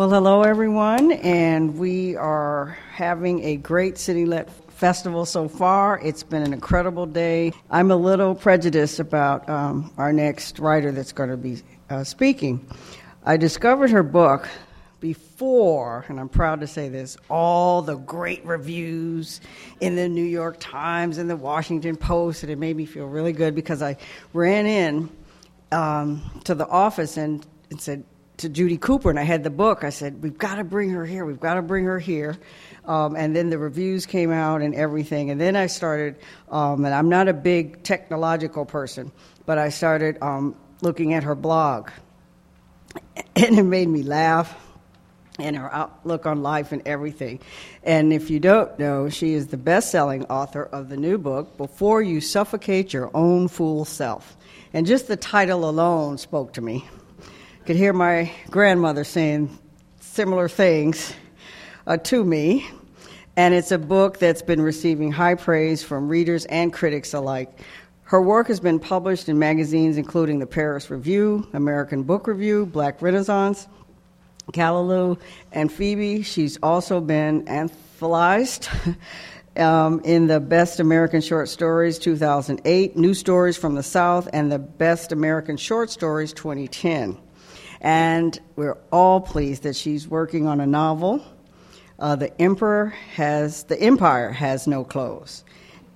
Well, hello everyone, and we are having a great CityLit Festival so far. It's been an incredible day. I'm a little prejudiced about um, our next writer that's going to be uh, speaking. I discovered her book before, and I'm proud to say this, all the great reviews in the New York Times and the Washington Post, and it made me feel really good because I ran in um, to the office and, and said, to Judy Cooper, and I had the book. I said, "We've got to bring her here. We've got to bring her here." Um, and then the reviews came out and everything. And then I started, um, and I'm not a big technological person, but I started um, looking at her blog, and it made me laugh. And her outlook on life and everything. And if you don't know, she is the best selling author of the new book, Before You Suffocate Your Own Fool Self. And just the title alone spoke to me could hear my grandmother saying similar things uh, to me. And it's a book that's been receiving high praise from readers and critics alike. Her work has been published in magazines including the Paris Review, American Book Review, Black Renaissance, Callaloo, and Phoebe. She's also been anthologized um, in the Best American Short Stories 2008, New Stories from the South, and the Best American Short Stories 2010. And we're all pleased that she's working on a novel. Uh, the Emperor has the Empire has no clothes,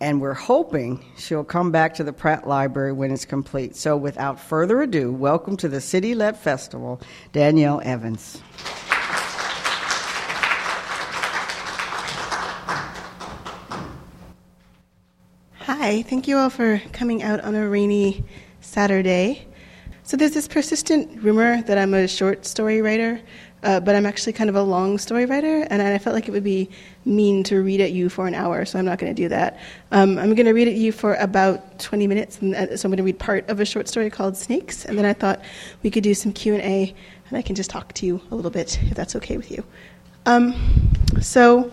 and we're hoping she'll come back to the Pratt Library when it's complete. So, without further ado, welcome to the CityLit Festival, Danielle Evans. Hi, thank you all for coming out on a rainy Saturday. So there's this persistent rumor that I'm a short story writer, uh, but I'm actually kind of a long story writer, and I felt like it would be mean to read at you for an hour, so I'm not going to do that. Um, I'm going to read at you for about 20 minutes, and uh, so I'm going to read part of a short story called Snakes, and then I thought we could do some Q and A, and I can just talk to you a little bit if that's okay with you. Um, so.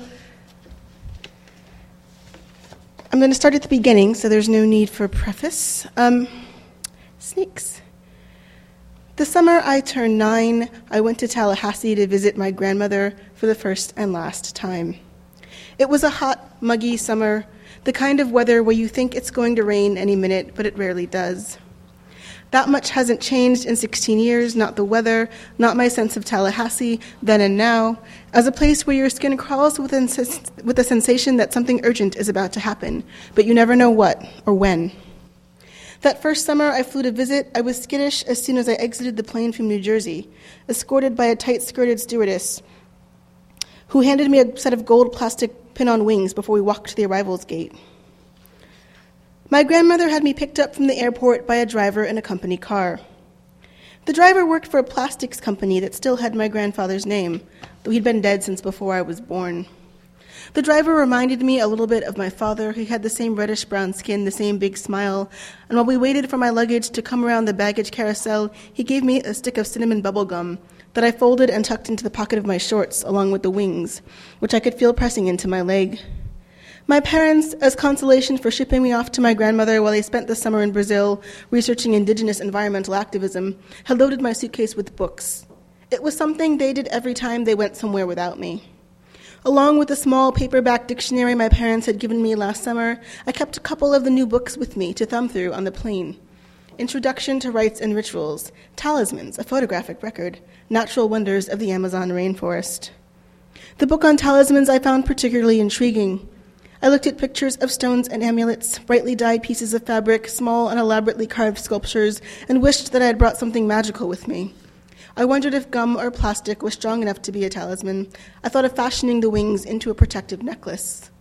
I'm going to start at the beginning, so there's no need for preface. Um, snakes. The summer I turned nine, I went to Tallahassee to visit my grandmother for the first and last time. It was a hot, muggy summer, the kind of weather where you think it's going to rain any minute, but it rarely does. That much hasn't changed in 16 years, not the weather, not my sense of Tallahassee, then and now, as a place where your skin crawls with, with the sensation that something urgent is about to happen, but you never know what or when. That first summer I flew to visit, I was skittish as soon as I exited the plane from New Jersey, escorted by a tight skirted stewardess who handed me a set of gold plastic pin on wings before we walked to the arrivals gate. My grandmother had me picked up from the airport by a driver in a company car. The driver worked for a plastics company that still had my grandfather's name, though he'd been dead since before I was born. The driver reminded me a little bit of my father. He had the same reddish brown skin, the same big smile. And while we waited for my luggage to come around the baggage carousel, he gave me a stick of cinnamon bubble gum that I folded and tucked into the pocket of my shorts along with the wings, which I could feel pressing into my leg. My parents, as consolation for shipping me off to my grandmother while they spent the summer in Brazil researching indigenous environmental activism, had loaded my suitcase with books. It was something they did every time they went somewhere without me. Along with the small paperback dictionary my parents had given me last summer, I kept a couple of the new books with me to thumb through on the plane. Introduction to Rites and Rituals, Talismans, a photographic record, Natural Wonders of the Amazon Rainforest. The book on talismans I found particularly intriguing. I looked at pictures of stones and amulets, brightly dyed pieces of fabric, small and elaborately carved sculptures, and wished that I had brought something magical with me. I wondered if gum or plastic was strong enough to be a talisman. I thought of fashioning the wings into a protective necklace.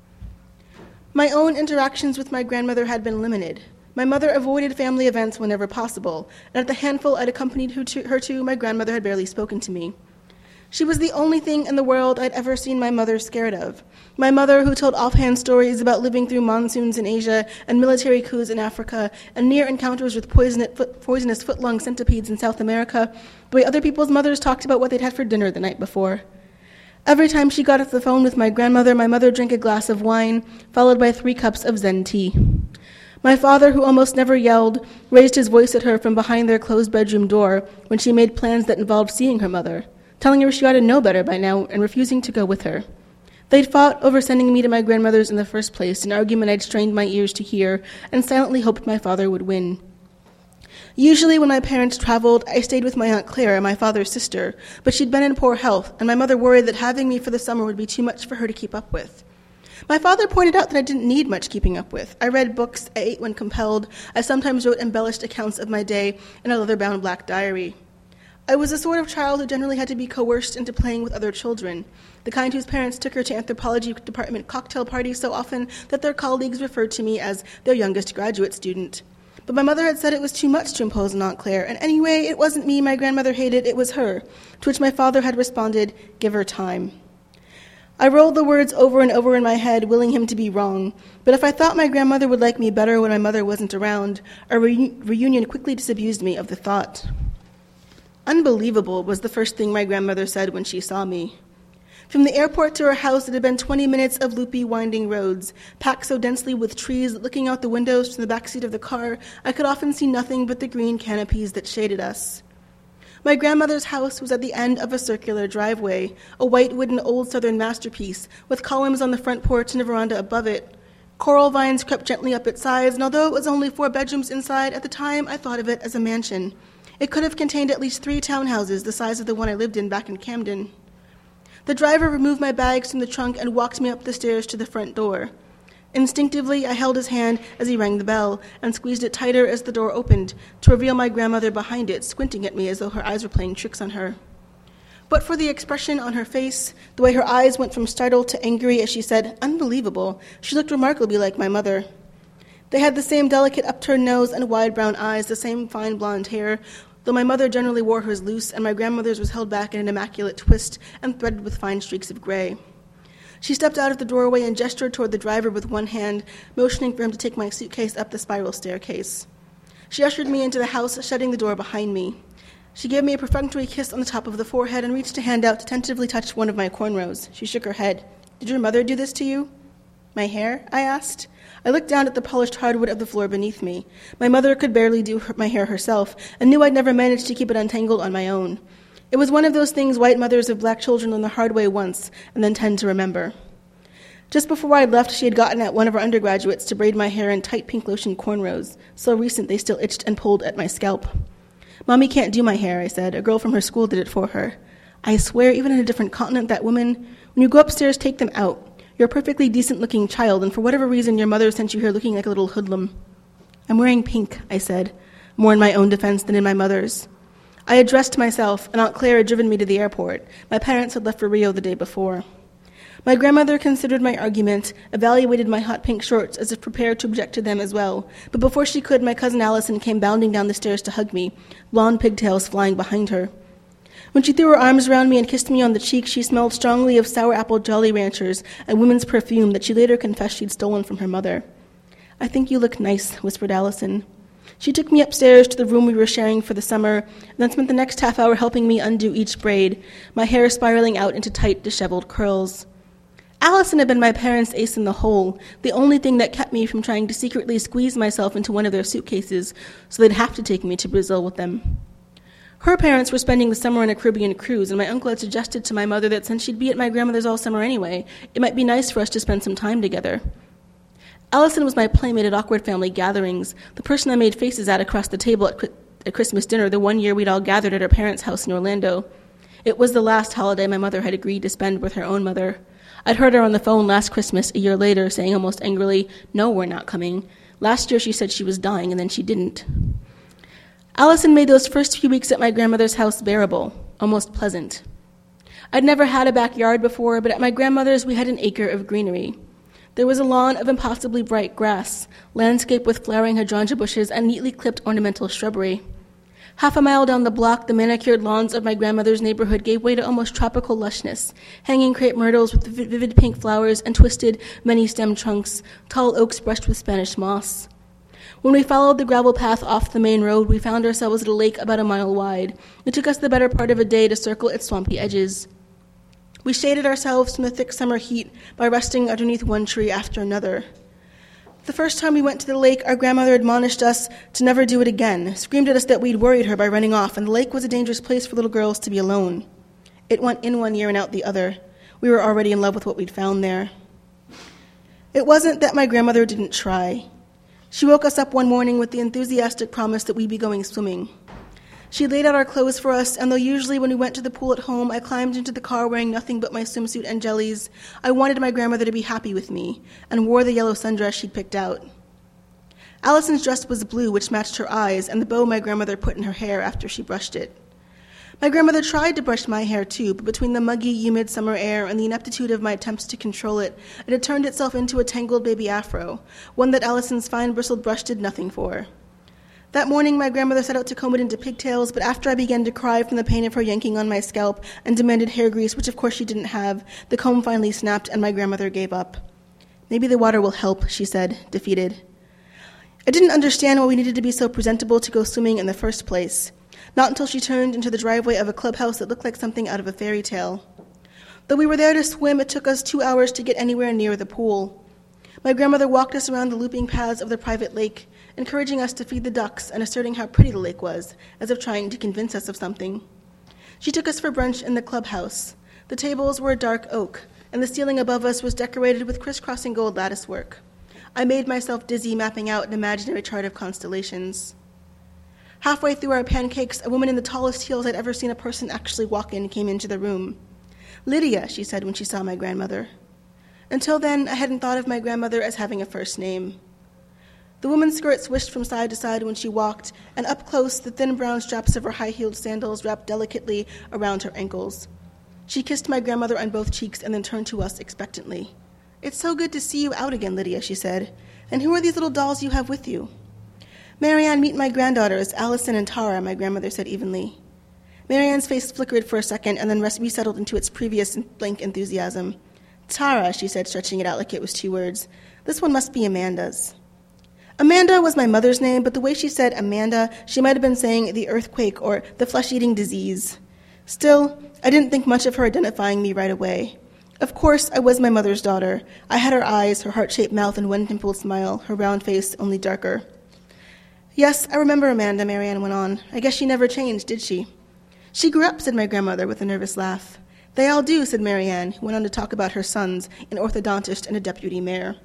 My own interactions with my grandmother had been limited. My mother avoided family events whenever possible, and at the handful I'd accompanied her to, my grandmother had barely spoken to me. She was the only thing in the world I'd ever seen my mother scared of. My mother, who told offhand stories about living through monsoons in Asia and military coups in Africa and near encounters with poisonous footlong centipedes in South America, the way other people's mothers talked about what they'd had for dinner the night before. Every time she got off the phone with my grandmother, my mother drank a glass of wine, followed by three cups of Zen tea. My father, who almost never yelled, raised his voice at her from behind their closed bedroom door when she made plans that involved seeing her mother telling her she ought to know better by now and refusing to go with her. They'd fought over sending me to my grandmother's in the first place, an argument I'd strained my ears to hear, and silently hoped my father would win. Usually, when my parents traveled, I stayed with my Aunt Clara, my father's sister, but she'd been in poor health, and my mother worried that having me for the summer would be too much for her to keep up with. My father pointed out that I didn't need much keeping up with. I read books, I ate when compelled, I sometimes wrote embellished accounts of my day in a leather bound black diary. I was the sort of child who generally had to be coerced into playing with other children, the kind whose parents took her to anthropology department cocktail parties so often that their colleagues referred to me as their youngest graduate student. But my mother had said it was too much to impose on Aunt Claire, and anyway, it wasn't me my grandmother hated, it was her, to which my father had responded, Give her time. I rolled the words over and over in my head, willing him to be wrong. But if I thought my grandmother would like me better when my mother wasn't around, a re- reunion quickly disabused me of the thought. Unbelievable was the first thing my grandmother said when she saw me. From the airport to her house, it had been 20 minutes of loopy, winding roads, packed so densely with trees that looking out the windows from the back seat of the car, I could often see nothing but the green canopies that shaded us. My grandmother's house was at the end of a circular driveway, a white wooden old southern masterpiece, with columns on the front porch and a veranda above it. Coral vines crept gently up its sides, and although it was only four bedrooms inside, at the time I thought of it as a mansion. It could have contained at least three townhouses the size of the one I lived in back in Camden. The driver removed my bags from the trunk and walked me up the stairs to the front door. Instinctively, I held his hand as he rang the bell and squeezed it tighter as the door opened to reveal my grandmother behind it, squinting at me as though her eyes were playing tricks on her. But for the expression on her face, the way her eyes went from startled to angry as she said, Unbelievable, she looked remarkably like my mother. They had the same delicate upturned nose and wide brown eyes, the same fine blonde hair, though my mother generally wore hers loose and my grandmother's was held back in an immaculate twist and threaded with fine streaks of gray. She stepped out of the doorway and gestured toward the driver with one hand, motioning for him to take my suitcase up the spiral staircase. She ushered me into the house, shutting the door behind me. She gave me a perfunctory kiss on the top of the forehead and reached a hand out to tentatively touch one of my cornrows. She shook her head. Did your mother do this to you? My hair? I asked. I looked down at the polished hardwood of the floor beneath me. My mother could barely do her, my hair herself, and knew I'd never managed to keep it untangled on my own. It was one of those things white mothers of black children learn the hard way once and then tend to remember. Just before I left, she had gotten at one of her undergraduates to braid my hair in tight pink lotion cornrows, so recent they still itched and pulled at my scalp. Mommy can't do my hair, I said. A girl from her school did it for her. I swear, even in a different continent, that woman, when you go upstairs, take them out. You're a perfectly decent looking child, and for whatever reason, your mother sent you here looking like a little hoodlum. I'm wearing pink, I said, more in my own defense than in my mother's. I had dressed myself, and Aunt Claire had driven me to the airport. My parents had left for Rio the day before. My grandmother considered my argument, evaluated my hot pink shorts as if prepared to object to them as well. But before she could, my cousin Allison came bounding down the stairs to hug me, blonde pigtails flying behind her. When she threw her arms around me and kissed me on the cheek, she smelled strongly of sour apple Jolly Ranchers and woman's perfume that she later confessed she'd stolen from her mother. I think you look nice, whispered Allison. She took me upstairs to the room we were sharing for the summer, and then spent the next half hour helping me undo each braid, my hair spiraling out into tight, disheveled curls. Allison had been my parents' ace in the hole, the only thing that kept me from trying to secretly squeeze myself into one of their suitcases so they'd have to take me to Brazil with them. Her parents were spending the summer on a Caribbean cruise, and my uncle had suggested to my mother that since she'd be at my grandmother's all summer anyway, it might be nice for us to spend some time together. Allison was my playmate at awkward family gatherings, the person I made faces at across the table at, at Christmas dinner the one year we'd all gathered at her parents' house in Orlando. It was the last holiday my mother had agreed to spend with her own mother. I'd heard her on the phone last Christmas, a year later, saying almost angrily, No, we're not coming. Last year she said she was dying, and then she didn't. Allison made those first few weeks at my grandmother's house bearable, almost pleasant. I'd never had a backyard before, but at my grandmother's we had an acre of greenery. There was a lawn of impossibly bright grass, landscape with flowering hydrangea bushes, and neatly clipped ornamental shrubbery. Half a mile down the block, the manicured lawns of my grandmother's neighborhood gave way to almost tropical lushness hanging crepe myrtles with vivid pink flowers and twisted, many stemmed trunks, tall oaks brushed with Spanish moss. When we followed the gravel path off the main road, we found ourselves at a lake about a mile wide. It took us the better part of a day to circle its swampy edges. We shaded ourselves from the thick summer heat by resting underneath one tree after another. The first time we went to the lake, our grandmother admonished us to never do it again, screamed at us that we'd worried her by running off, and the lake was a dangerous place for little girls to be alone. It went in one ear and out the other. We were already in love with what we'd found there. It wasn't that my grandmother didn't try. She woke us up one morning with the enthusiastic promise that we'd be going swimming. She laid out our clothes for us, and though usually when we went to the pool at home I climbed into the car wearing nothing but my swimsuit and jellies, I wanted my grandmother to be happy with me and wore the yellow sundress she'd picked out. Allison's dress was blue, which matched her eyes, and the bow my grandmother put in her hair after she brushed it. My grandmother tried to brush my hair too, but between the muggy, humid summer air and the ineptitude of my attempts to control it, it had turned itself into a tangled baby afro, one that Allison's fine bristled brush did nothing for. That morning, my grandmother set out to comb it into pigtails, but after I began to cry from the pain of her yanking on my scalp and demanded hair grease, which of course she didn't have, the comb finally snapped and my grandmother gave up. Maybe the water will help, she said, defeated. I didn't understand why we needed to be so presentable to go swimming in the first place. Not until she turned into the driveway of a clubhouse that looked like something out of a fairy tale. Though we were there to swim, it took us two hours to get anywhere near the pool. My grandmother walked us around the looping paths of the private lake, encouraging us to feed the ducks and asserting how pretty the lake was, as if trying to convince us of something. She took us for brunch in the clubhouse. The tables were dark oak, and the ceiling above us was decorated with crisscrossing gold lattice work. I made myself dizzy mapping out an imaginary chart of constellations. Halfway through our pancakes, a woman in the tallest heels I'd ever seen a person actually walk in came into the room. Lydia, she said when she saw my grandmother. Until then, I hadn't thought of my grandmother as having a first name. The woman's skirt swished from side to side when she walked, and up close, the thin brown straps of her high heeled sandals wrapped delicately around her ankles. She kissed my grandmother on both cheeks and then turned to us expectantly. It's so good to see you out again, Lydia, she said. And who are these little dolls you have with you? Marianne, meet my granddaughters, Allison and Tara, my grandmother said evenly. Marianne's face flickered for a second and then resettled into its previous blank enthusiasm. Tara, she said, stretching it out like it was two words. This one must be Amanda's. Amanda was my mother's name, but the way she said Amanda, she might have been saying the earthquake or the flesh eating disease. Still, I didn't think much of her identifying me right away. Of course, I was my mother's daughter. I had her eyes, her heart shaped mouth, and one dimpled smile, her round face only darker. Yes, I remember Amanda, Marianne went on. I guess she never changed, did she? She grew up, said my grandmother with a nervous laugh. They all do, said Marianne, who went on to talk about her sons, an orthodontist and a deputy mayor.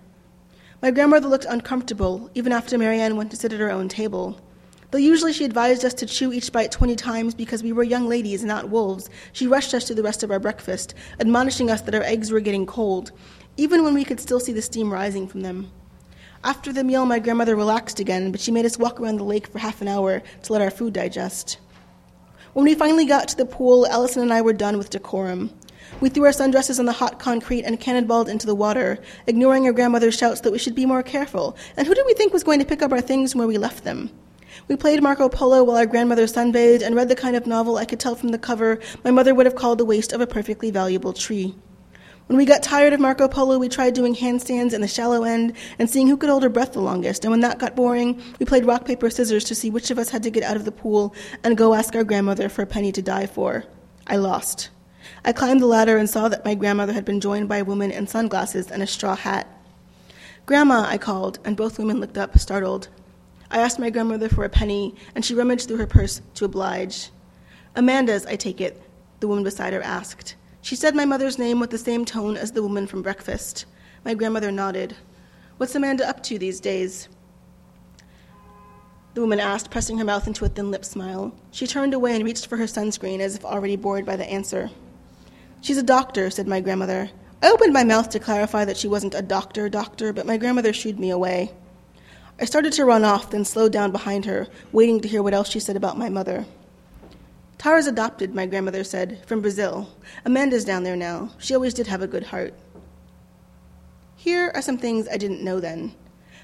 My grandmother looked uncomfortable, even after Marianne went to sit at her own table. Though usually she advised us to chew each bite 20 times because we were young ladies, not wolves, she rushed us to the rest of our breakfast, admonishing us that our eggs were getting cold, even when we could still see the steam rising from them. After the meal, my grandmother relaxed again, but she made us walk around the lake for half an hour to let our food digest. When we finally got to the pool, Allison and I were done with decorum. We threw our sundresses on the hot concrete and cannonballed into the water, ignoring our grandmother's shouts that we should be more careful. And who did we think was going to pick up our things where we left them? We played Marco Polo while our grandmother sunbathed and read the kind of novel I could tell from the cover my mother would have called the waste of a perfectly valuable tree. When we got tired of Marco Polo, we tried doing handstands in the shallow end and seeing who could hold her breath the longest. And when that got boring, we played rock, paper, scissors to see which of us had to get out of the pool and go ask our grandmother for a penny to die for. I lost. I climbed the ladder and saw that my grandmother had been joined by a woman in sunglasses and a straw hat. Grandma, I called, and both women looked up, startled. I asked my grandmother for a penny, and she rummaged through her purse to oblige. Amanda's, I take it, the woman beside her asked. She said my mother's name with the same tone as the woman from breakfast. My grandmother nodded. What's Amanda up to these days? The woman asked, pressing her mouth into a thin lipped smile. She turned away and reached for her sunscreen as if already bored by the answer. She's a doctor, said my grandmother. I opened my mouth to clarify that she wasn't a doctor, doctor, but my grandmother shooed me away. I started to run off, then slowed down behind her, waiting to hear what else she said about my mother. Tara's adopted, my grandmother said, from Brazil. Amanda's down there now. She always did have a good heart. Here are some things I didn't know then.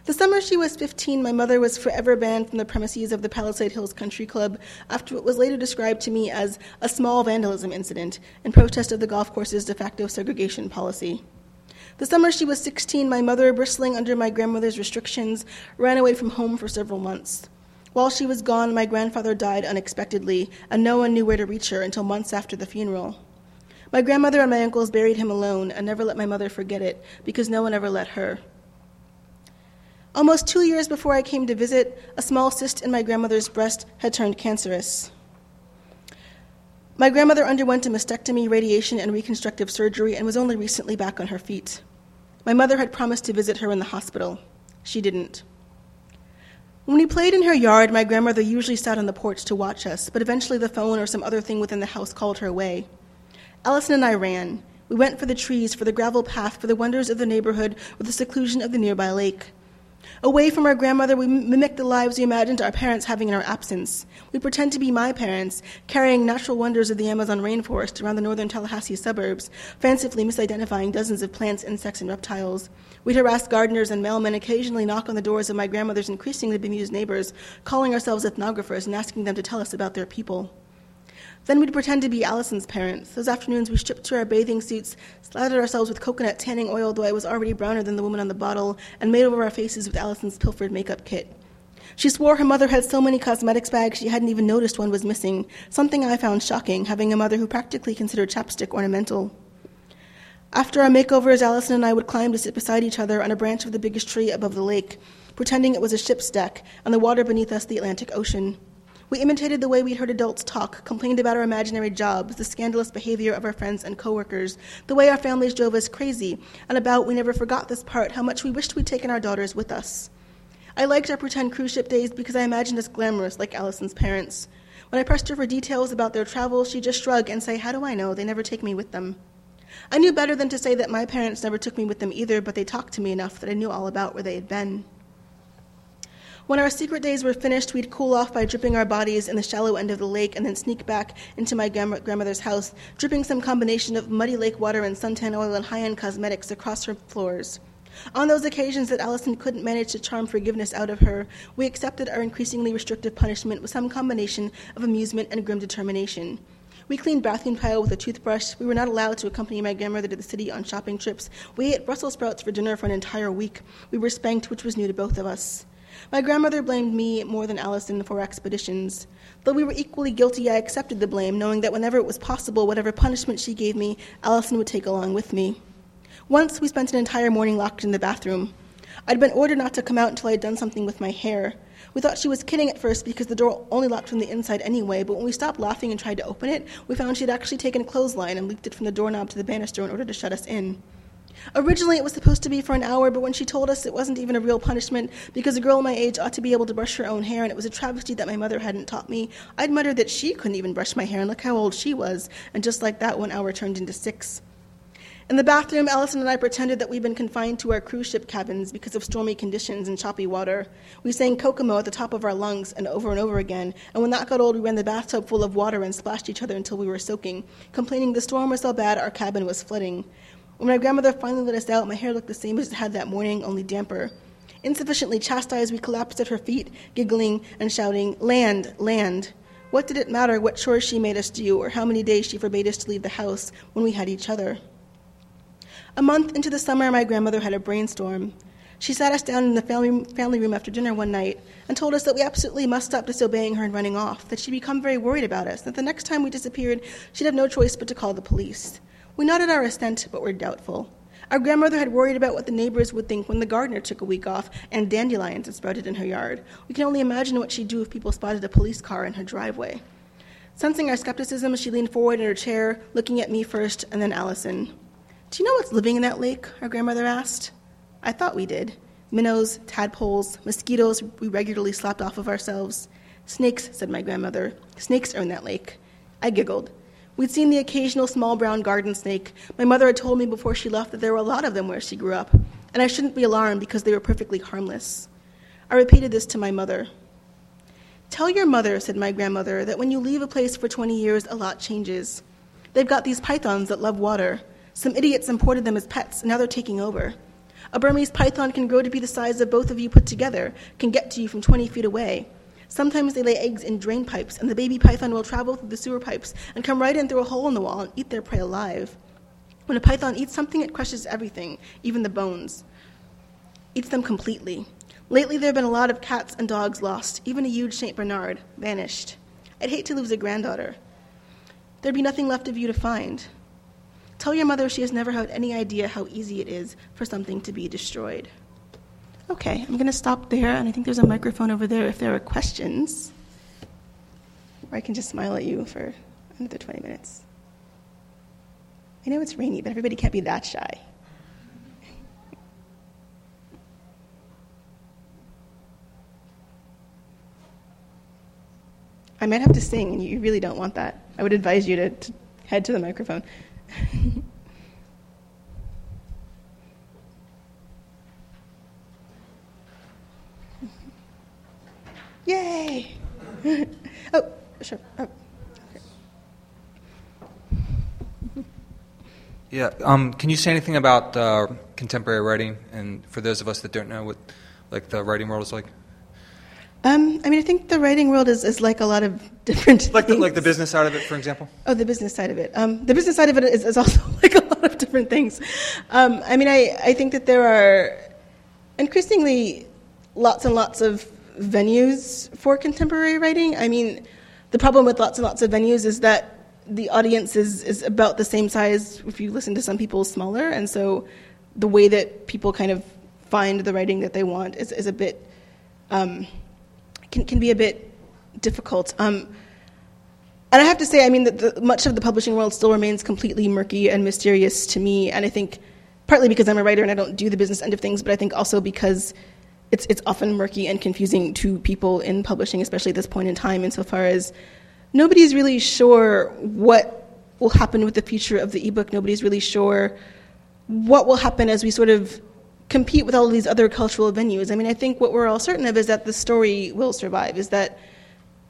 The summer she was 15, my mother was forever banned from the premises of the Palisade Hills Country Club after what was later described to me as a small vandalism incident in protest of the golf course's de facto segregation policy. The summer she was 16, my mother, bristling under my grandmother's restrictions, ran away from home for several months. While she was gone, my grandfather died unexpectedly, and no one knew where to reach her until months after the funeral. My grandmother and my uncles buried him alone and never let my mother forget it because no one ever let her. Almost two years before I came to visit, a small cyst in my grandmother's breast had turned cancerous. My grandmother underwent a mastectomy, radiation, and reconstructive surgery and was only recently back on her feet. My mother had promised to visit her in the hospital. She didn't. When we played in her yard, my grandmother usually sat on the porch to watch us, but eventually the phone or some other thing within the house called her away. Allison and I ran. We went for the trees, for the gravel path, for the wonders of the neighborhood, or the seclusion of the nearby lake. Away from our grandmother, we mimicked the lives we imagined our parents having in our absence. We pretend to be my parents, carrying natural wonders of the Amazon rainforest around the northern Tallahassee suburbs, fancifully misidentifying dozens of plants, insects, and reptiles. We'd harass gardeners and mailmen, occasionally knock on the doors of my grandmother's increasingly bemused neighbors, calling ourselves ethnographers and asking them to tell us about their people. Then we'd pretend to be Allison's parents. Those afternoons we stripped to our bathing suits, slathered ourselves with coconut tanning oil, though I was already browner than the woman on the bottle, and made over our faces with Allison's pilfered makeup kit. She swore her mother had so many cosmetics bags she hadn't even noticed one was missing, something I found shocking, having a mother who practically considered chapstick ornamental. After our makeovers, Allison and I would climb to sit beside each other on a branch of the biggest tree above the lake, pretending it was a ship's deck and the water beneath us the Atlantic Ocean. We imitated the way we'd heard adults talk, complained about our imaginary jobs, the scandalous behavior of our friends and coworkers, the way our families drove us crazy, and about, we never forgot this part, how much we wished we'd taken our daughters with us. I liked our pretend cruise ship days because I imagined us glamorous like Allison's parents. When I pressed her for details about their travels, she'd just shrug and say, How do I know? They never take me with them. I knew better than to say that my parents never took me with them either, but they talked to me enough that I knew all about where they had been. When our secret days were finished, we'd cool off by dripping our bodies in the shallow end of the lake and then sneak back into my grandmother's house, dripping some combination of muddy lake water and suntan oil and high end cosmetics across her floors. On those occasions that Allison couldn't manage to charm forgiveness out of her, we accepted our increasingly restrictive punishment with some combination of amusement and grim determination. We cleaned bathroom tile with a toothbrush. We were not allowed to accompany my grandmother to the city on shopping trips. We ate Brussels sprouts for dinner for an entire week. We were spanked, which was new to both of us. My grandmother blamed me more than Allison for expeditions. Though we were equally guilty, I accepted the blame, knowing that whenever it was possible, whatever punishment she gave me, Allison would take along with me. Once we spent an entire morning locked in the bathroom. I'd been ordered not to come out until I'd done something with my hair. We thought she was kidding at first because the door only locked from the inside anyway, but when we stopped laughing and tried to open it, we found she had actually taken a clothesline and looped it from the doorknob to the banister in order to shut us in. Originally, it was supposed to be for an hour, but when she told us it wasn't even a real punishment because a girl my age ought to be able to brush her own hair and it was a travesty that my mother hadn't taught me, I'd muttered that she couldn't even brush my hair and look how old she was, and just like that, one hour turned into six. In the bathroom, Allison and I pretended that we'd been confined to our cruise ship cabins because of stormy conditions and choppy water. We sang Kokomo at the top of our lungs and over and over again, and when that got old, we ran the bathtub full of water and splashed each other until we were soaking, complaining the storm was so bad our cabin was flooding. When my grandmother finally let us out, my hair looked the same as it had that morning, only damper. Insufficiently chastised, we collapsed at her feet, giggling and shouting, Land, land. What did it matter what chores she made us do or how many days she forbade us to leave the house when we had each other? A month into the summer, my grandmother had a brainstorm. She sat us down in the family, family room after dinner one night and told us that we absolutely must stop disobeying her and running off, that she'd become very worried about us, that the next time we disappeared, she'd have no choice but to call the police. We nodded our assent, but were doubtful. Our grandmother had worried about what the neighbors would think when the gardener took a week off and dandelions had sprouted in her yard. We can only imagine what she'd do if people spotted a police car in her driveway. Sensing our skepticism, she leaned forward in her chair, looking at me first and then Allison. Do you know what's living in that lake? Our grandmother asked. I thought we did. Minnows, tadpoles, mosquitoes we regularly slapped off of ourselves. Snakes, said my grandmother. Snakes are in that lake. I giggled. We'd seen the occasional small brown garden snake. My mother had told me before she left that there were a lot of them where she grew up, and I shouldn't be alarmed because they were perfectly harmless. I repeated this to my mother. Tell your mother, said my grandmother, that when you leave a place for 20 years, a lot changes. They've got these pythons that love water. Some idiots imported them as pets, and now they're taking over. A Burmese python can grow to be the size of both of you put together, can get to you from 20 feet away. Sometimes they lay eggs in drain pipes, and the baby python will travel through the sewer pipes and come right in through a hole in the wall and eat their prey alive. When a python eats something, it crushes everything, even the bones, eats them completely. Lately, there have been a lot of cats and dogs lost, even a huge St. Bernard vanished. I'd hate to lose a granddaughter. There'd be nothing left of you to find. Tell your mother she has never had any idea how easy it is for something to be destroyed. Okay, I'm going to stop there, and I think there's a microphone over there if there are questions. Or I can just smile at you for another 20 minutes. I know it's rainy, but everybody can't be that shy. I might have to sing, and you really don't want that. I would advise you to, to head to the microphone. Yay! oh, sure. Oh. Yeah. Um, can you say anything about uh, contemporary writing, and for those of us that don't know what, like the writing world is like? Um, I mean, I think the writing world is, is like a lot of different like the, like the business side of it, for example. Oh, the business side of it. Um, the business side of it is, is also like a lot of different things. Um, I mean, I, I think that there are increasingly lots and lots of venues for contemporary writing. I mean, the problem with lots and lots of venues is that the audience is, is about the same size if you listen to some people smaller. And so the way that people kind of find the writing that they want is, is a bit um, can, can be a bit difficult. Um, and i have to say i mean that the, much of the publishing world still remains completely murky and mysterious to me. And i think partly because i'm a writer and i don't do the business end of things but i think also because it's, it's often murky and confusing to people in publishing especially at this point in time insofar as nobody's really sure what will happen with the future of the ebook. Nobody's really sure what will happen as we sort of compete with all of these other cultural venues. I mean, I think what we're all certain of is that the story will survive, is that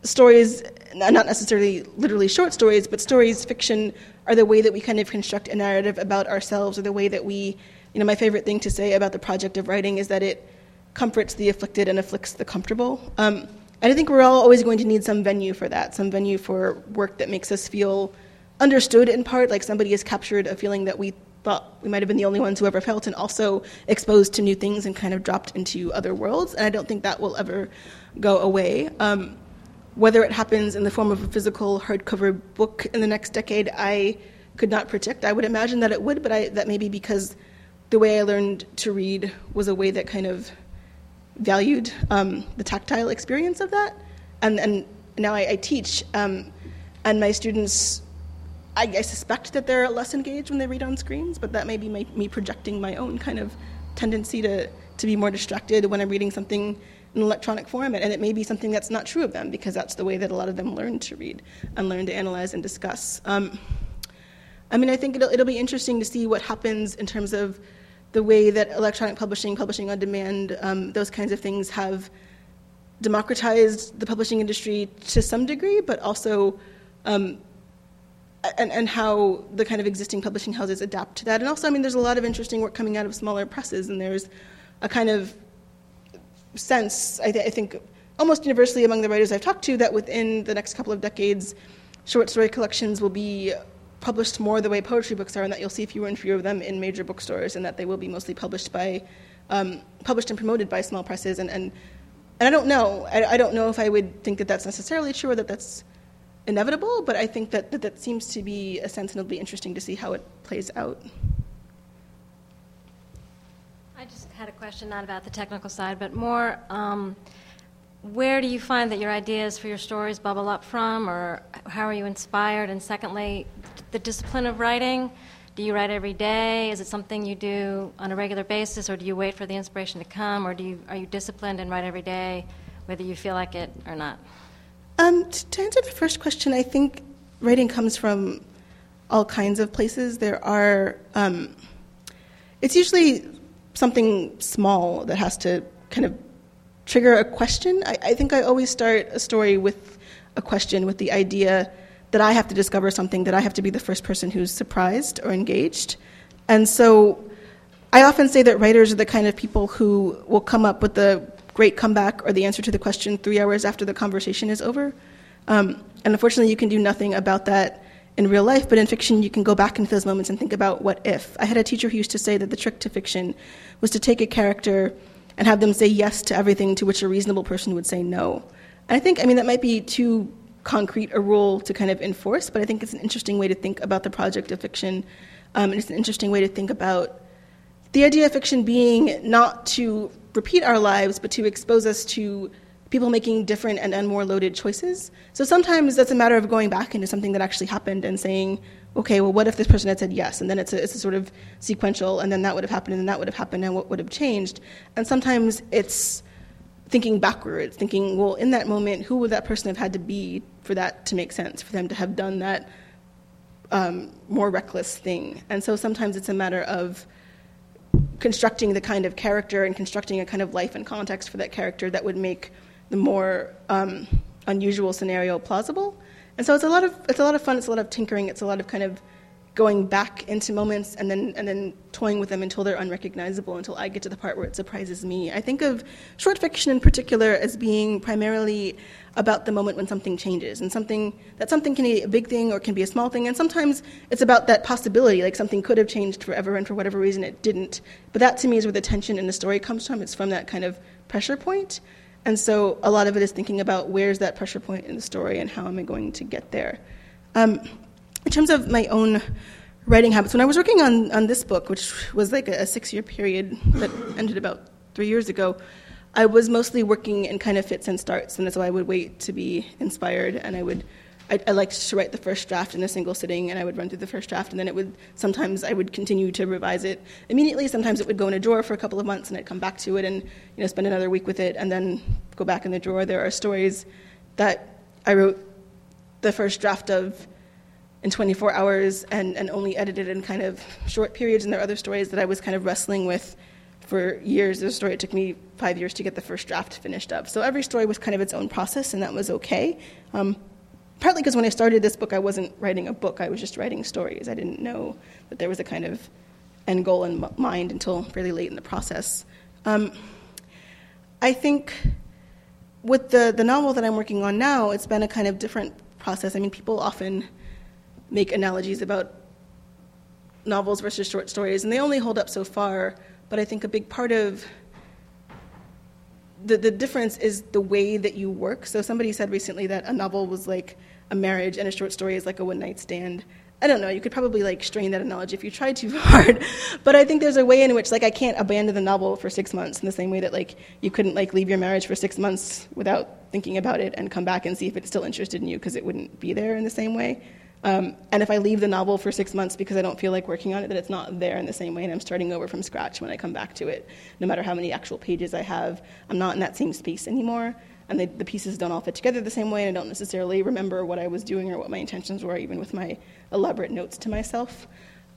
stories, not necessarily literally short stories, but stories, fiction, are the way that we kind of construct a narrative about ourselves, or the way that we, you know, my favorite thing to say about the project of writing is that it comforts the afflicted and afflicts the comfortable. Um, and I think we're all always going to need some venue for that, some venue for work that makes us feel understood in part, like somebody has captured a feeling that we thought we might have been the only ones who ever felt, and also exposed to new things and kind of dropped into other worlds. And I don't think that will ever go away. Um, whether it happens in the form of a physical hardcover book in the next decade, I could not predict. I would imagine that it would, but I, that may be because the way I learned to read was a way that kind of valued um, the tactile experience of that. And, and now I, I teach, um, and my students, I, I, suspect that they're less engaged when they read on screens, but that may be my, me projecting my own kind of tendency to, to be more distracted when I'm reading something in electronic format. And it may be something that's not true of them because that's the way that a lot of them learn to read and learn to analyze and discuss. Um, I mean, I think it'll, it'll be interesting to see what happens in terms of the way that electronic publishing, publishing on demand, um, those kinds of things have democratized the publishing industry to some degree, but also um, and, and how the kind of existing publishing houses adapt to that. And also, I mean, there's a lot of interesting work coming out of smaller presses, and there's a kind of sense, I, th- I think, almost universally among the writers I've talked to, that within the next couple of decades, short story collections will be published more the way poetry books are, and that you'll see fewer and fewer of them in major bookstores, and that they will be mostly published by, um, published and promoted by small presses. And, and, and I don't know. I, I, don't know if I would think that that's necessarily true or that that's inevitable, but I think that, that that seems to be a sense, and it'll be interesting to see how it plays out. I just had a question, not about the technical side, but more. Um, where do you find that your ideas for your stories bubble up from, or how are you inspired? And secondly, the discipline of writing. Do you write every day? Is it something you do on a regular basis, or do you wait for the inspiration to come, or do you, are you disciplined and write every day, whether you feel like it or not? Um, to answer the first question, I think writing comes from all kinds of places. There are, um, it's usually something small that has to kind of trigger a question. I, I, think I always start a story with a question, with the idea that I have to discover something, that I have to be the first person who's surprised or engaged. And so I often say that writers are the kind of people who will come up with the great comeback or the answer to the question three hours after the conversation is over. Um, and unfortunately, you can do nothing about that in real life, but in fiction, you can go back into those moments and think about what if. I had a teacher who used to say that the trick to fiction was to take a character and have them say yes to everything to which a reasonable person would say no. And I think, I mean, that might be too concrete a rule to kind of enforce, but I think it's an interesting way to think about the project of fiction. Um, and it's an interesting way to think about the idea of fiction being not to repeat our lives, but to expose us to people making different and, and more loaded choices. So sometimes that's a matter of going back into something that actually happened and saying, okay, well, what if this person had said yes? And then it's a, it's a sort of sequential, and then that would have happened, and that would have happened, and what would have changed? And sometimes it's thinking backwards, thinking, well, in that moment, who would that person have had to be for that to make sense, for them to have done that um, more reckless thing? And so sometimes it's a matter of constructing the kind of character and constructing a kind of life and context for that character that would make the more um, unusual scenario plausible. And so it's a lot of it's a lot of fun. It's a lot of tinkering. It's a lot of kind of going back into moments and then and then toying with them until they're unrecognizable until I get to the part where it surprises me. I think of short fiction in particular as being primarily about the moment when something changes and something that something can be a big thing or can be a small thing and sometimes it's about that possibility like something could have changed forever and for whatever reason it didn't. But that to me is where the tension in the story comes from. It's from that kind of pressure point. And so a lot of it is thinking about where's that pressure point in the story and how am I going to get there. Um, in terms of my own writing habits, when I was working on, on this book, which was like a, a six year period that ended about three years ago, I was mostly working in kind of fits and starts, and so I would wait to be inspired, and I would I, I, liked to write the first draft in a single sitting, and I would run through the first draft, and then it would sometimes I would continue to revise it immediately. Sometimes it would go in a drawer for a couple of months, and I'd come back to it and you know spend another week with it, and then go back in the drawer. There are stories that I wrote the first draft of in 24 hours and, and only edited in kind of short periods, and there are other stories that I was kind of wrestling with for years. There's a story it took me five years to get the first draft finished up. So every story was kind of its own process, and that was okay. Um, partly because when I started this book, I wasn't writing a book, I was just writing stories. I didn't know that there was a kind of end goal in mind until fairly late in the process. Um, I think with the, the novel that I'm working on now, it's been a kind of different process. I mean, people often make analogies about novels versus short stories, and they only hold up so far, but I think a big part of the, the difference is the way that you work. So somebody said recently that a novel was like a marriage and a short story is like a one night stand. I don't know, you could probably like strain that analogy if you tried too hard. but I think there's a way in which like I can't abandon the novel for six months in the same way that like you couldn't like leave your marriage for six months without thinking about it and come back and see if it's still interested in you because it wouldn't be there in the same way. Um, and if I leave the novel for six months because I don't feel like working on it, that it's not there in the same way, and I'm starting over from scratch when I come back to it. No matter how many actual pages I have, I'm not in that same space anymore, and the pieces don't all fit together the same way, and I don't necessarily remember what I was doing or what my intentions were, even with my elaborate notes to myself.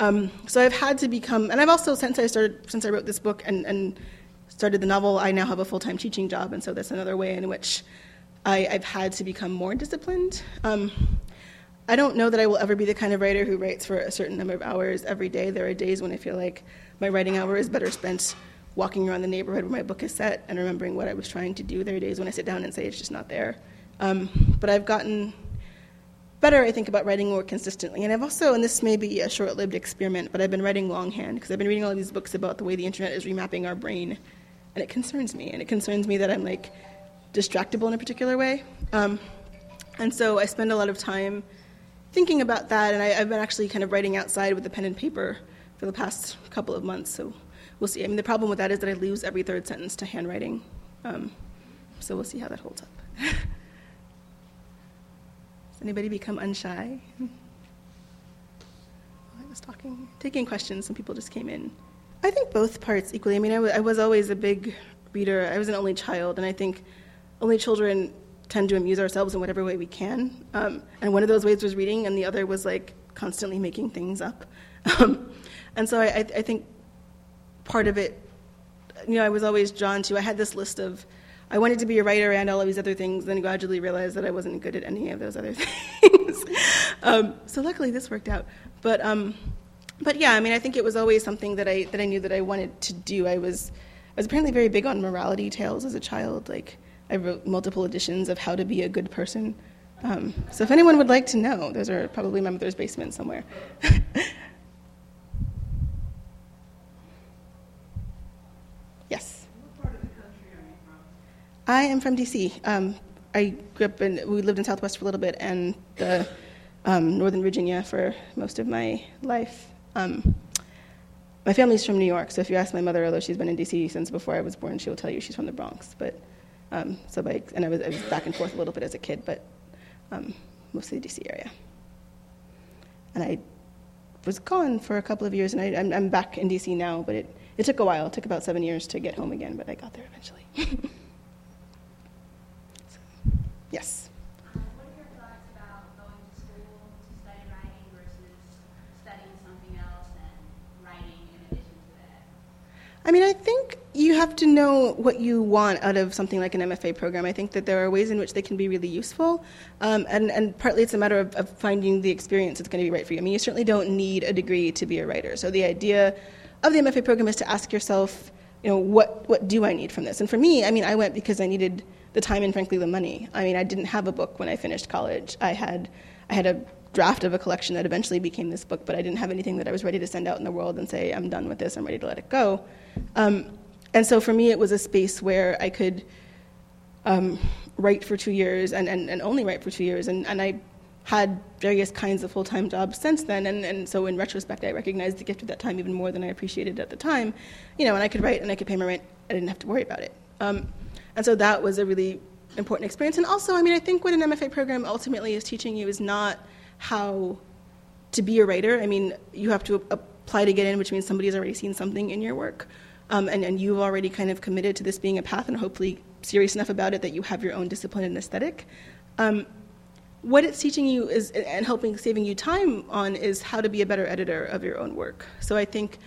Um, so I've had to become, and I've also since I started, since I wrote this book and, and started the novel, I now have a full-time teaching job, and so that's another way in which I, have had to become more disciplined. Um, I don't know that I will ever be the kind of writer who writes for a certain number of hours every day. There are days when I feel like my writing hour is better spent walking around the neighborhood where my book is set and remembering what I was trying to do. There are days when I sit down and say it's just not there. Um, but I've gotten better, I think, about writing more consistently. And I've also, and this may be a short lived experiment, but I've been writing longhand because I've been reading all these books about the way the internet is remapping our brain. And it concerns me. And it concerns me that I'm like distractible in a particular way. Um, and so I spend a lot of time thinking about that, and I, have been actually kind of writing outside with a pen and paper for the past couple of months. So we'll see. I mean, the problem with that is that I lose every third sentence to handwriting. Um, so we'll see how that holds up. Has anybody become unshy? I was talking, taking questions. Some people just came in. I think both parts equally. I mean, I, w- I was always a big reader. I was an only child, and I think only children tend to amuse ourselves in whatever way we can. Um, and one of those ways was reading, and the other was like constantly making things up. Um, and so I, I, think part of it, you know, I was always drawn to. I had this list of, I wanted to be a writer and all of these other things. Then gradually realized that I wasn't good at any of those other things. um, so luckily this worked out. But um, but yeah, I mean, I think it was always something that I that I knew that I wanted to do. I was I was apparently very big on morality tales as a child, like I wrote multiple editions of How to Be a Good Person. Um, so if anyone would like to know, those are probably my mother's basement somewhere. yes. What part of the country are you from? I am from DC. Um, I grew up in, we lived in Southwest for a little bit and the, um, Northern Virginia for most of my life. Um, my family's from New York, so if you ask my mother, although she's been in DC since before I was born, she'll tell you she's from the Bronx. But Um, so by, and I was, I was back and forth a little bit as a kid, but um, mostly the DC area. And I was gone for a couple of years, and I, am I'm, I'm back in DC now, but it, it took a while. It took about seven years to get home again, but I got there eventually. so, yes. What are your thoughts about going to school to study writing versus studying something else and writing in addition to that? I mean, I think you have to know what you want out of something like an MFA program. I think that there are ways in which they can be really useful, um, and, and partly it's a matter of, of finding the experience that's going to be right for you. I mean, you certainly don't need a degree to be a writer. So the idea of the MFA program is to ask yourself, you know, what, what do I need from this? And for me, I mean, I went because I needed the time and frankly the money. I mean, I didn't have a book when I finished college. I had, I had a draft of a collection that eventually became this book, but I didn't have anything that I was ready to send out in the world and say, I'm done with this, I'm ready to let it go. Um, and so for me, it was a space where I could um, write for two years and, and, and only write for two years. And, and I had various kinds of full time jobs since then. And, and so in retrospect, I recognize the gift of that time even more than I appreciated at the time. You know, and I could write and I could pay my rent, I didn't have to worry about it. Um, and so that was a really important experience. And also, I mean, I think what an MFA program ultimately is teaching you is not how to be a writer. I mean, you have to apply to get in, which means somebody has already seen something in your work um, and, and you've already kind of committed to this being a path and hopefully serious enough about it that you have your own discipline and aesthetic. Um, what it's teaching you is and helping saving you time on is how to be a better editor of your own work. So I think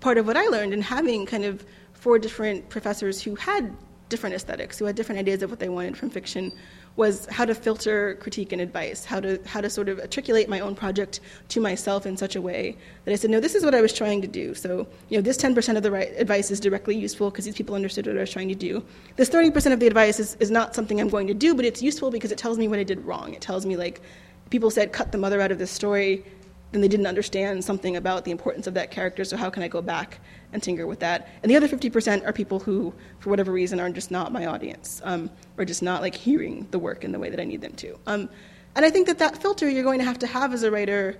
part of what I learned in having kind of four different professors who had different aesthetics, who had different ideas of what they wanted from fiction, was how to filter critique and advice, how to how to sort of articulate my own project to myself in such a way that I said, no, this is what I was trying to do. So you know, this 10% of the right advice is directly useful because these people understood what I was trying to do. This 30% of the advice is, is not something I'm going to do, but it's useful because it tells me what I did wrong. It tells me like people said cut the mother out of this story then they didn't understand something about the importance of that character, so how can I go back and tinker with that? And the other 50% are people who, for whatever reason, are just not my audience, um, or just not like hearing the work in the way that I need them to. Um, and I think that that filter you're going to have to have as a writer,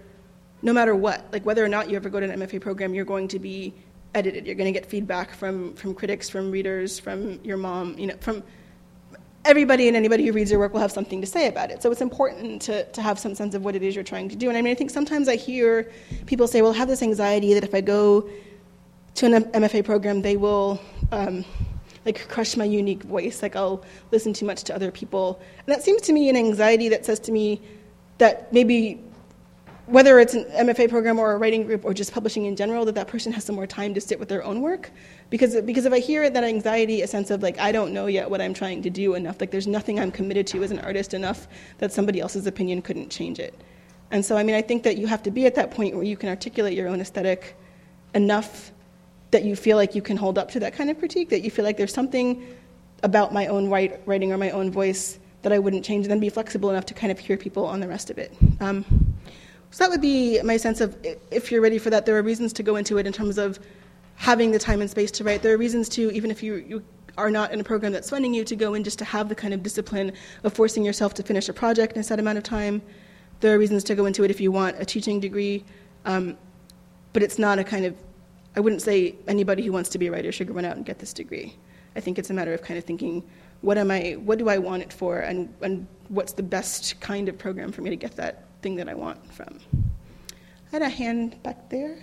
no matter what, like whether or not you ever go to an MFA program, you're going to be edited. You're going to get feedback from, from critics, from readers, from your mom, you know, from everybody and anybody who reads your work will have something to say about it. So it's important to, to have some sense of what it is you're trying to do. And I mean, I think sometimes I hear people say, well, I have this anxiety that if I go to an MFA program, they will um, like crush my unique voice, like I'll listen too much to other people. And that seems to me an anxiety that says to me that maybe whether it's an MFA program or a writing group or just publishing in general, that that person has some more time to sit with their own work. Because, because if I hear that anxiety, a sense of like, I don't know yet what I'm trying to do enough, like there's nothing I'm committed to as an artist enough that somebody else's opinion couldn't change it. And so, I mean, I think that you have to be at that point where you can articulate your own aesthetic enough that you feel like you can hold up to that kind of critique, that you feel like there's something about my own writing or my own voice that I wouldn't change, and then be flexible enough to kind of hear people on the rest of it. Um, so that would be my sense of if you're ready for that, there are reasons to go into it in terms of having the time and space to write. There are reasons to, even if you, you are not in a program that's funding you, to go in just to have the kind of discipline of forcing yourself to finish a project in a set amount of time. There are reasons to go into it if you want a teaching degree, um, but it's not a kind of, I wouldn't say anybody who wants to be a writer should go run out and get this degree. I think it's a matter of kind of thinking, what am I, what do I want it for, and, and what's the best kind of program for me to get that thing that I want from. I had a hand back there.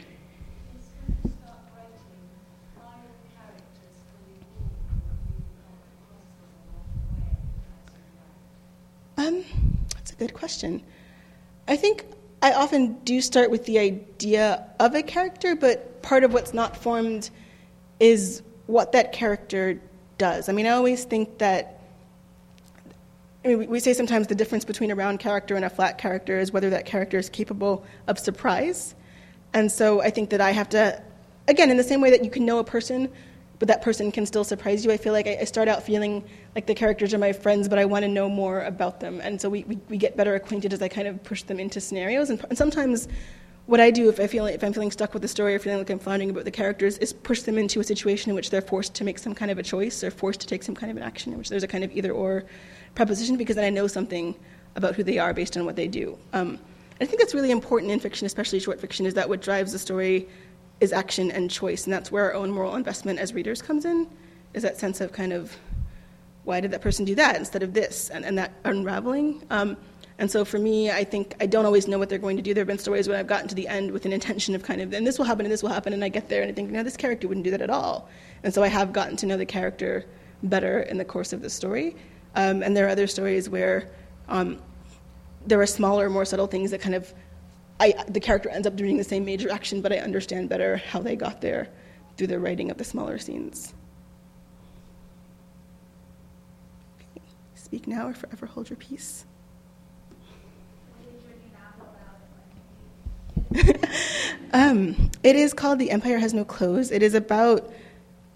Um, that's a good question. I think I often do start with the idea of a character, but part of what's not formed is what that character does. I mean, I always think that I mean, we say sometimes the difference between a round character and a flat character is whether that character is capable of surprise. And so I think that I have to, again, in the same way that you can know a person, but that person can still surprise you, I feel like I, start out feeling like the characters are my friends, but I want to know more about them. And so we, we, we get better acquainted as I kind of push them into scenarios. And, and sometimes what I do if I feel if I'm feeling stuck with the story or feeling like I'm floundering about the characters is push them into a situation in which they're forced to make some kind of a choice or forced to take some kind of an action, in which there's a kind of either or preposition because then I know something about who they are based on what they do. Um, I think that's really important in fiction, especially short fiction, is that what drives the story is action and choice, and that's where our own moral investment as readers comes in, is that sense of kind of why did that person do that instead of this? And, and that unraveling. Um, and so for me, I think I don't always know what they're going to do. There have been stories when I've gotten to the end with an intention of kind of, and this will happen and this will happen, and I get there and I think, no, this character wouldn't do that at all. And so I have gotten to know the character better in the course of the story. Um, and there are other stories where um, there are smaller, more subtle things that kind of, I, the character ends up doing the same major action, but I understand better how they got there through the writing of the smaller scenes. Speak now or forever hold your peace. um, it is called The Empire Has No Clothes. It is about.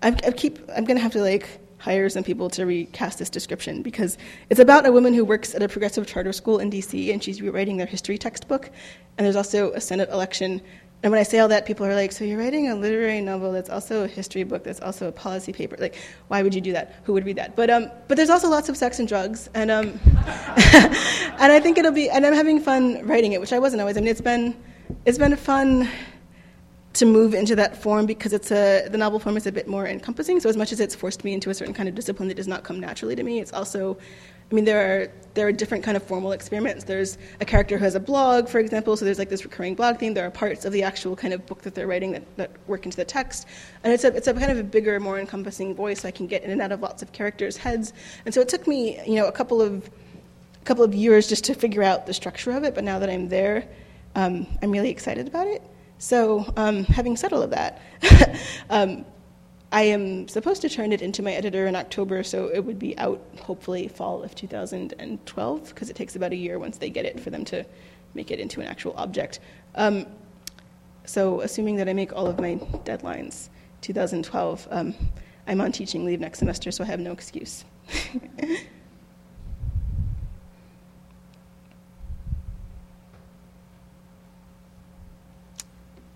I, I keep. I'm gonna have to like hire some people to recast this description because it's about a woman who works at a progressive charter school in D.C. and she's rewriting their history textbook. And there's also a Senate election. And when I say all that, people are like, "So you're writing a literary novel that's also a history book that's also a policy paper? Like, why would you do that? Who would read that?" But um, but there's also lots of sex and drugs, and um, and I think it'll be. And I'm having fun writing it, which I wasn't always. I mean, it's been it's been fun to move into that form because it's a the novel form is a bit more encompassing. So as much as it's forced me into a certain kind of discipline that does not come naturally to me, it's also I mean, there are there are different kind of formal experiments. There's a character who has a blog, for example, so there's like this recurring blog theme. There are parts of the actual kind of book that they're writing that, that work into the text, and it's a it's a kind of a bigger, more encompassing voice. So I can get in and out of lots of characters' heads, and so it took me, you know, a couple of a couple of years just to figure out the structure of it. But now that I'm there, um, I'm really excited about it. So, um, having said all of that, um, I am supposed to turn it into my editor in October, so it would be out hopefully fall of 2012, because it takes about a year once they get it for them to make it into an actual object. Um, so, assuming that I make all of my deadlines, 2012, um, I'm on teaching leave next semester, so I have no excuse.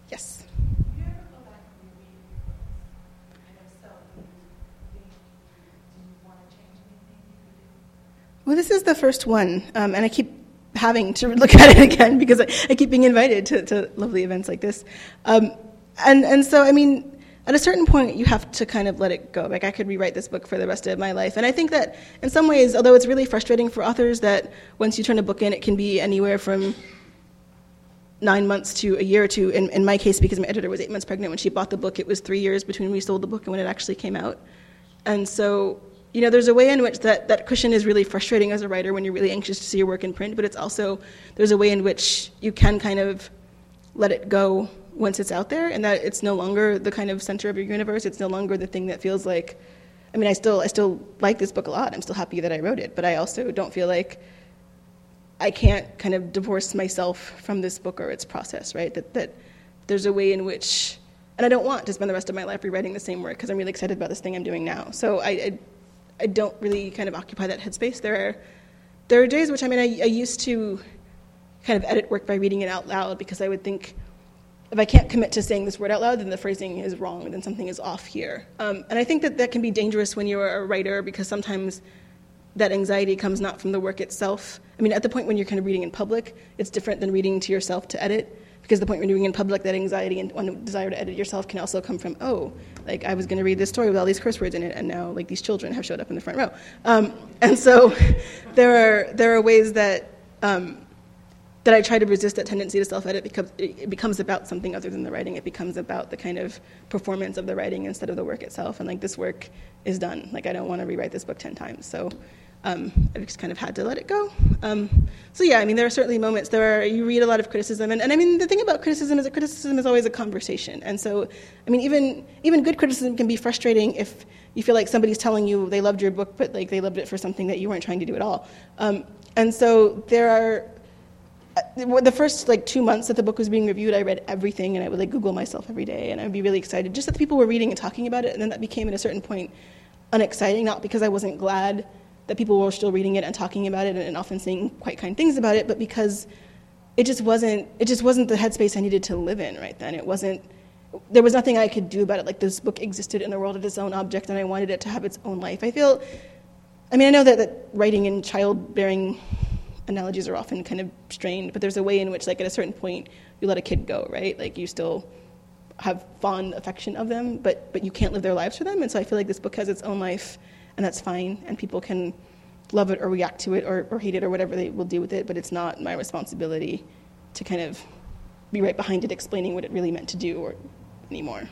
yes. Well, this is the first one, um, and I keep having to look at it again because I, I keep being invited to, to, lovely events like this. Um, and, and so, I mean, at a certain point, you have to kind of let it go. Like, I could rewrite this book for the rest of my life. And I think that in some ways, although it's really frustrating for authors that once you turn a book in, it can be anywhere from nine months to a year or two. In, in my case, because my editor was eight months pregnant when she bought the book, it was three years between when we sold the book and when it actually came out. And so you know, there's a way in which that, that cushion is really frustrating as a writer when you're really anxious to see your work in print, but it's also, there's a way in which you can kind of let it go once it's out there and that it's no longer the kind of center of your universe. It's no longer the thing that feels like, I mean, I still, I still like this book a lot. I'm still happy that I wrote it, but I also don't feel like I can't kind of divorce myself from this book or its process, right? That, that there's a way in which, and I don't want to spend the rest of my life rewriting the same work because I'm really excited about this thing I'm doing now. So I, I I don't really kind of occupy that headspace. There are there are days which I mean I, I used to kind of edit work by reading it out loud because I would think if I can't commit to saying this word out loud, then the phrasing is wrong, then something is off here. Um, and I think that that can be dangerous when you're a writer because sometimes that anxiety comes not from the work itself. I mean, at the point when you're kind of reading in public, it's different than reading to yourself to edit because the point you're doing in public, that anxiety and one desire to edit yourself can also come from, oh, like I was going to read this story with all these curse words in it, and now like these children have showed up in the front row. Um, and so there are there are ways that um, that I try to resist that tendency to self-edit because it becomes about something other than the writing. It becomes about the kind of performance of the writing instead of the work itself. And like this work is done. Like I don't want to rewrite this book ten times. So um, I've just kind of had to let it go. Um, so yeah, I mean, there are certainly moments. There are you read a lot of criticism, and, and I mean, the thing about criticism is that criticism is always a conversation. And so, I mean, even even good criticism can be frustrating if you feel like somebody's telling you they loved your book, but like they loved it for something that you weren't trying to do at all. Um, and so there are. Uh, the first like two months that the book was being reviewed, I read everything, and I would like Google myself every day, and I'd be really excited just that the people were reading and talking about it. And then that became at a certain point unexciting, not because I wasn't glad that people were still reading it and talking about it and often saying quite kind things about it, but because it just wasn't it just wasn't the headspace I needed to live in right then. It wasn't there was nothing I could do about it. Like this book existed in the world of its own object, and I wanted it to have its own life. I feel, I mean, I know that, that writing and childbearing analogies are often kind of strained, but there's a way in which, like, at a certain point, you let a kid go, right? Like, you still have fond affection of them, but but you can't live their lives for them. And so I feel like this book has its own life and that's fine, and people can love it or react to it or, or hate it or whatever they will do with it, but it's not my responsibility to kind of be right behind it explaining what it really meant to do or anymore.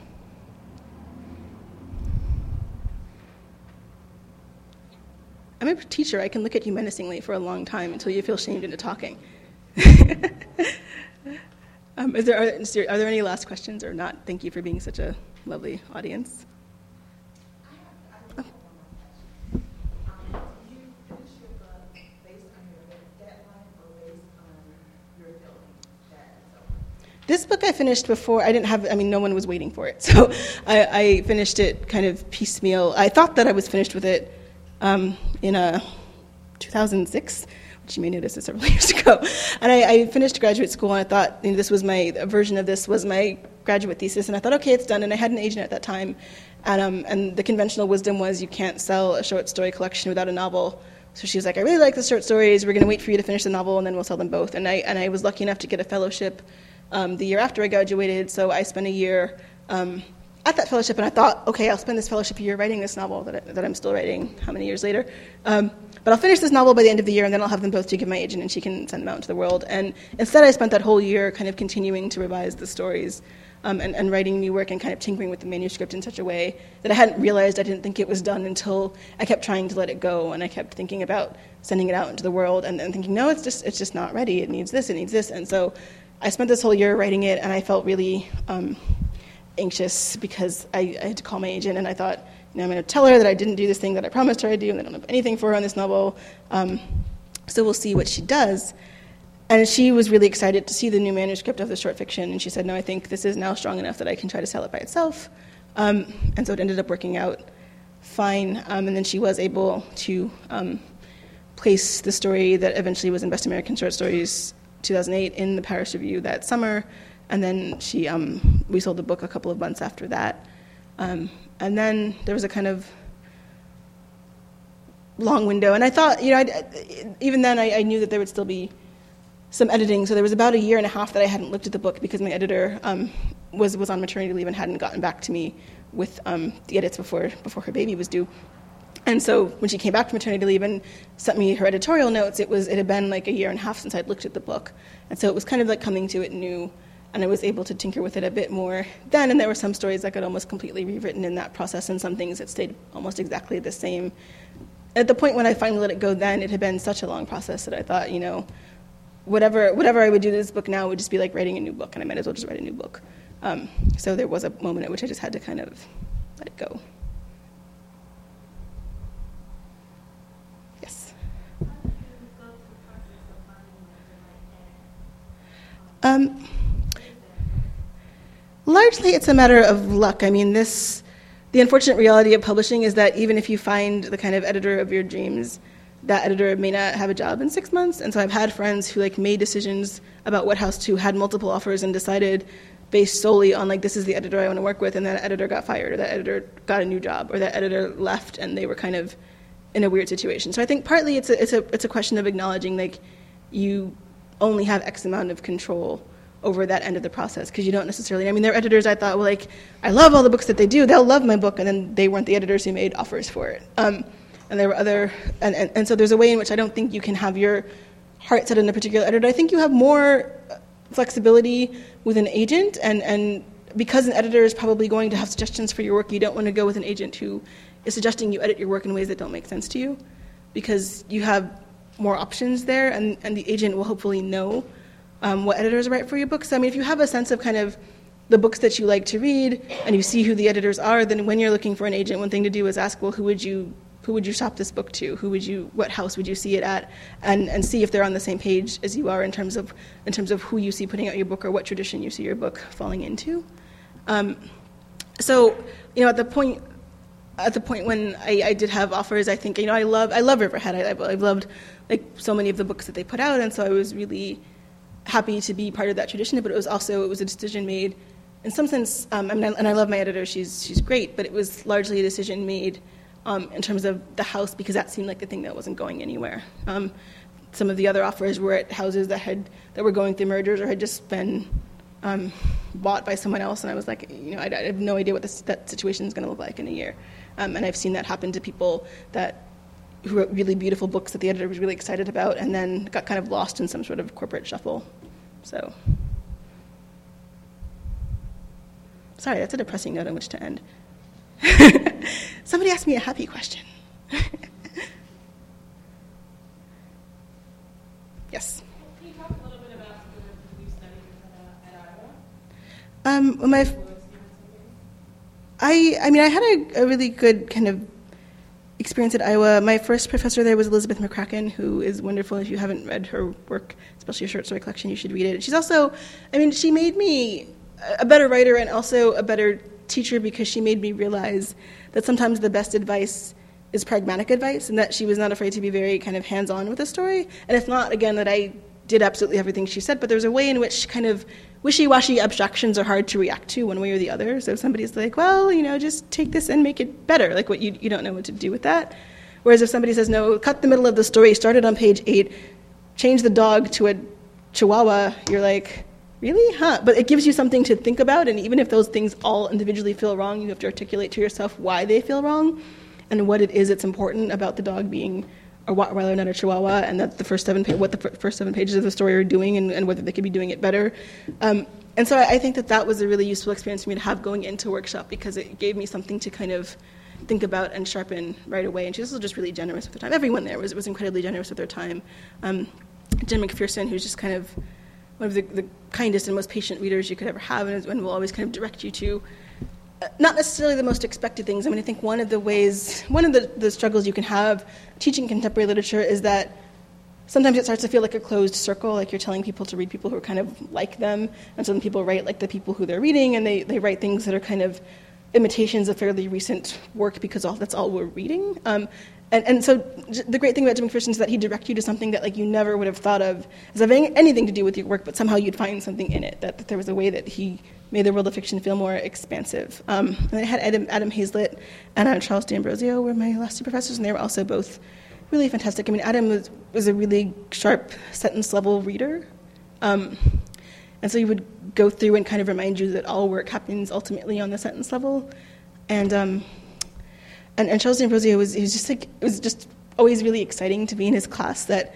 I'm a teacher. I can look at you menacingly for a long time until you feel shamed into talking. um, is there, are, are there any last questions or not? Thank you for being such a lovely audience. This book I finished before, I didn't have, I mean, no one was waiting for it. So I, I finished it kind of piecemeal. I thought that I was finished with it um, in a 2006, which you may notice is several years ago. And I, I, finished graduate school, and I thought you know, this was my version of this was my graduate thesis. And I thought, okay, it's done. And I had an agent at that time, and, um, and the conventional wisdom was you can't sell a short story collection without a novel. So she was like, I really like the short stories. We're going to wait for you to finish the novel, and then we'll sell them both. And I and I was lucky enough to get a fellowship um, the year after I graduated. So I spent a year. Um, at that fellowship, and I thought, okay, I'll spend this fellowship year writing this novel that, I, that I'm still writing, how many years later? Um, but I'll finish this novel by the end of the year, and then I'll have them both to give my agent, and she can send them out into the world. And instead, I spent that whole year kind of continuing to revise the stories um, and, and, writing new work and kind of tinkering with the manuscript in such a way that I hadn't realized I didn't think it was done until I kept trying to let it go, and I kept thinking about sending it out into the world, and then thinking, no, it's just it's just not ready. It needs this. It needs this. And so I spent this whole year writing it, and I felt really. Um, anxious because I, I, had to call my agent and I thought, you know, I'm going to tell her that I didn't do this thing that I promised her I'd do and I don't have anything for her on this novel. Um, so we'll see what she does. And she was really excited to see the new manuscript of the short fiction. And she said, no, I think this is now strong enough that I can try to sell it by itself. Um, and so it ended up working out fine. Um, and then she was able to um, place the story that eventually was in Best American Short Stories 2008 in the Paris Review that summer. And then she, um, we sold the book a couple of months after that. Um, and then there was a kind of long window. And I thought, you know, I'd, even then I, I, knew that there would still be some editing. So there was about a year and a half that I hadn't looked at the book because my editor um, was, was on maternity leave and hadn't gotten back to me with um, the edits before, before her baby was due. And so when she came back from maternity leave and sent me her editorial notes, it was it had been like a year and a half since I'd looked at the book, and so it was kind of like coming to it new and I was able to tinker with it a bit more then. And there were some stories that got almost completely rewritten in that process, and some things that stayed almost exactly the same. At the point when I finally let it go, then it had been such a long process that I thought, you know, whatever whatever I would do to this book now would just be like writing a new book, and I might as well just write a new book. Um, so there was a moment at which I just had to kind of let it go. Um, Largely, it's a matter of luck. I mean, this, the unfortunate reality of publishing is that even if you find the kind of editor of your dreams, that editor may not have a job in six months. And so I've had friends who like made decisions about what house to, had multiple offers, and decided based solely on like this is the editor I want to work with, and that editor got fired, or that editor got a new job, or that editor left, and they were kind of in a weird situation. So I think partly it's a it's a it's a question of acknowledging like you only have X amount of control over that end of the process because you don't necessarily. I mean, their editors. I thought, well, like, I love all the books that they do. They'll love my book, and then they weren't the editors who made offers for it. Um, and there were other, and, and, and so there's a way in which I don't think you can have your heart set on a particular editor. I think you have more flexibility with an agent, and and because an editor is probably going to have suggestions for your work, you don't want to go with an agent who is suggesting you edit your work in ways that don't make sense to you, because you have more options there, and, and the agent will hopefully know um, what editors write for your books. I mean, if you have a sense of kind of the books that you like to read and you see who the editors are, then when you're looking for an agent, one thing to do is ask, well, who would you who would you shop this book to? Who would you what house would you see it at? And and see if they're on the same page as you are in terms of in terms of who you see putting out your book or what tradition you see your book falling into. Um, so you know at the point at the point when I, I, did have offers, I think you know I love I love Riverhead. I, I've loved like so many of the books that they put out, and so I was really happy to be part of that tradition, but it was also it was a decision made, in some sense. Um, I mean, and I love my editor; she's she's great, but it was largely a decision made um, in terms of the house because that seemed like the thing that wasn't going anywhere. Um, some of the other offers were at houses that had that were going through mergers or had just been um, bought by someone else, and I was like, you know, I, I have no idea what this, that situation is going to look like in a year. Um, and I've seen that happen to people that who wrote really beautiful books that the editor was really excited about and then got kind of lost in some sort of corporate shuffle. So, sorry, that's a depressing note on which to end. Somebody asked me a happy question. yes. Can you talk a little bit about the new studies at, Iowa? Um, well, my, I, I mean, I had a, a really good kind of experience at Iowa. My first professor there was Elizabeth McCracken, who is wonderful. If you haven't read her work, especially her short story collection, you should read it. She's also, I mean, she made me a better writer and also a better teacher because she made me realize that sometimes the best advice is pragmatic advice and that she was not afraid to be very kind of hands on with the story. And it's not, again, that I did absolutely everything she said, but there's a way in which kind of wishy washy abstractions are hard to react to one way or the other. So if somebody's like, well, you know, just take this and make it better, like what you, you don't know what to do with that. Whereas if somebody says, no, cut the middle of the story, start it on page eight, change the dog to a chihuahua, you're like, really? Huh? But it gives you something to think about, and even if those things all individually feel wrong, you have to articulate to yourself why they feel wrong and what it is that's important about the dog being a Rottweiler, not a Chihuahua, and that the first seven pa- what the first seven pages of the story are doing, and, and whether they could be doing it better. Um, and so I, I think that that was a really useful experience for me to have going into workshop because it gave me something to kind of think about and sharpen right away. And she was just really generous with her time. Everyone there was was incredibly generous with their time. Um, Jim McPherson, who's just kind of one of the, the kindest and most patient readers you could ever have, and, and will always kind of direct you to not necessarily the most expected things. I mean, I think one of the ways, one of the, the struggles you can have teaching contemporary literature is that sometimes it starts to feel like a closed circle, like you're telling people to read people who are kind of like them, and so then people write like the people who they're reading, and they, they write things that are kind of imitations of fairly recent work because all, that's all we're reading. Um, and, and so the great thing about Jim McPherson is that he direct you to something that like you never would have thought of as having anything to do with your work, but somehow you'd find something in it. That, that there was a way that he made the world of fiction feel more expansive. Um, and I had Adam, Adam Haslett and uh, Charles D'Ambrosio were my last two professors, and they were also both really fantastic. I mean, Adam was, was a really sharp sentence level reader. Um, and so he would go through and kind of remind you that all work happens ultimately on the sentence level. And um, and, and Charles D'Ambrosio was he was just like it was just always really exciting to be in his class. That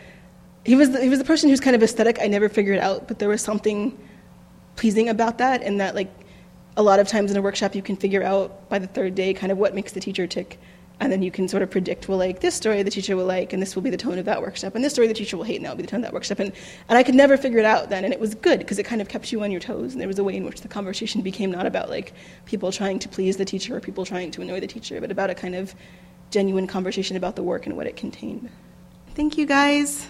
he was the, he was the person who's kind of aesthetic I never figured out, but there was something pleasing about that, and that like a lot of times in a workshop you can figure out by the third day kind of what makes the teacher tick. And then you can sort of predict, well, like this story the teacher will like, and this will be the tone of that workshop, and this story the teacher will hate, and that will be the tone of that workshop. And, and I could never figure it out then, and it was good because it kind of kept you on your toes, and there was a way in which the conversation became not about like people trying to please the teacher or people trying to annoy the teacher, but about a kind of genuine conversation about the work and what it contained. Thank you, guys.